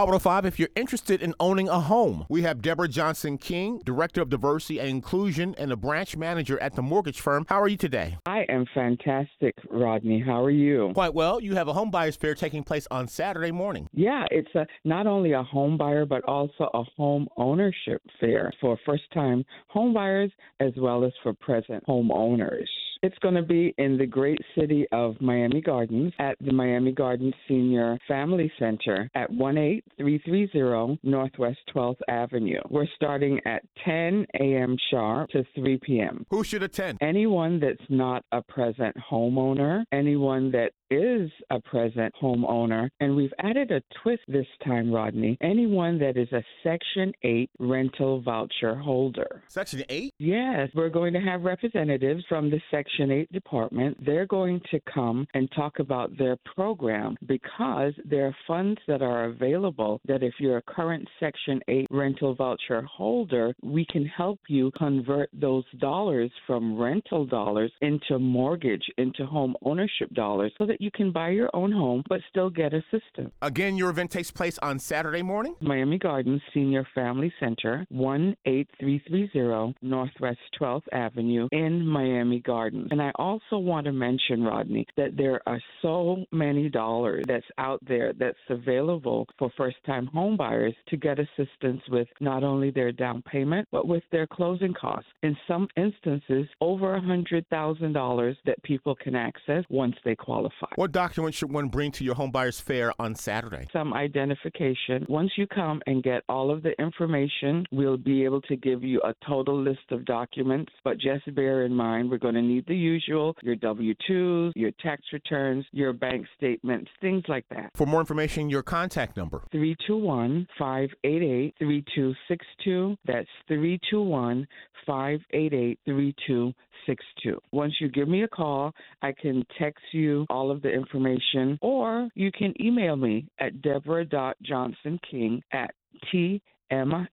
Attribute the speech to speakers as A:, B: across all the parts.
A: Hot 105 if you're interested in owning a home. We have Deborah Johnson King, Director of Diversity and Inclusion and a branch manager at the mortgage firm. How are you today?
B: I am fantastic, Rodney. How are you?
A: Quite well. You have a home buyers fair taking place on Saturday morning.
B: Yeah, it's a, not only a home buyer, but also a home ownership fair for first time home buyers as well as for present homeowners. It's going to be in the great city of Miami Gardens at the Miami Gardens Senior Family Center at 18330 Northwest 12th Avenue. We're starting at 10 a.m. sharp to 3 p.m.
A: Who should attend?
B: Anyone that's not a present homeowner, anyone that is a present homeowner, and we've added a twist this time, Rodney. Anyone that is a Section 8 rental voucher holder.
A: Section 8?
B: Yes, we're going to have representatives from the Section 8 department. They're going to come and talk about their program because there are funds that are available that if you're a current Section 8 rental voucher holder, we can help you convert those dollars from rental dollars into mortgage, into home ownership dollars so that you can buy your own home but still get assistance.
A: Again, your event takes place on Saturday morning?
B: Miami Gardens Senior Family Center, 18330 Northwest 12th Avenue in Miami Gardens. And I also want to mention, Rodney, that there are so many dollars that's out there that's available for first time home buyers to get assistance with not only their down payment, but with their closing costs. In some instances, over a $100,000 that people can access once they qualify.
A: What documents should one bring to your home buyers fair on Saturday?
B: Some identification. Once you come and get all of the information, we'll be able to give you a total list of documents. But just bear in mind, we're going to need the usual your W 2s, your tax returns, your bank statements, things like that.
A: For more information, your contact number
B: 321 588 3262. That's 321 588 3262. Once you give me a call, I can text you all of the information, or you can email me at deborah.johnsonking at tmf.mortgage.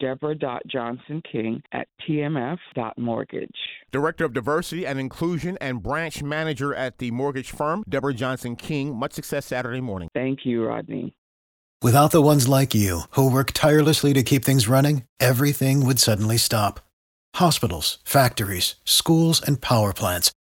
B: Deborah.johnsonking at tmf.mortgage.
A: Director of Diversity and Inclusion and branch manager at the mortgage firm, Deborah Johnson King. Much success Saturday morning.
B: Thank you, Rodney.
C: Without the ones like you, who work tirelessly to keep things running, everything would suddenly stop. Hospitals, factories, schools, and power plants,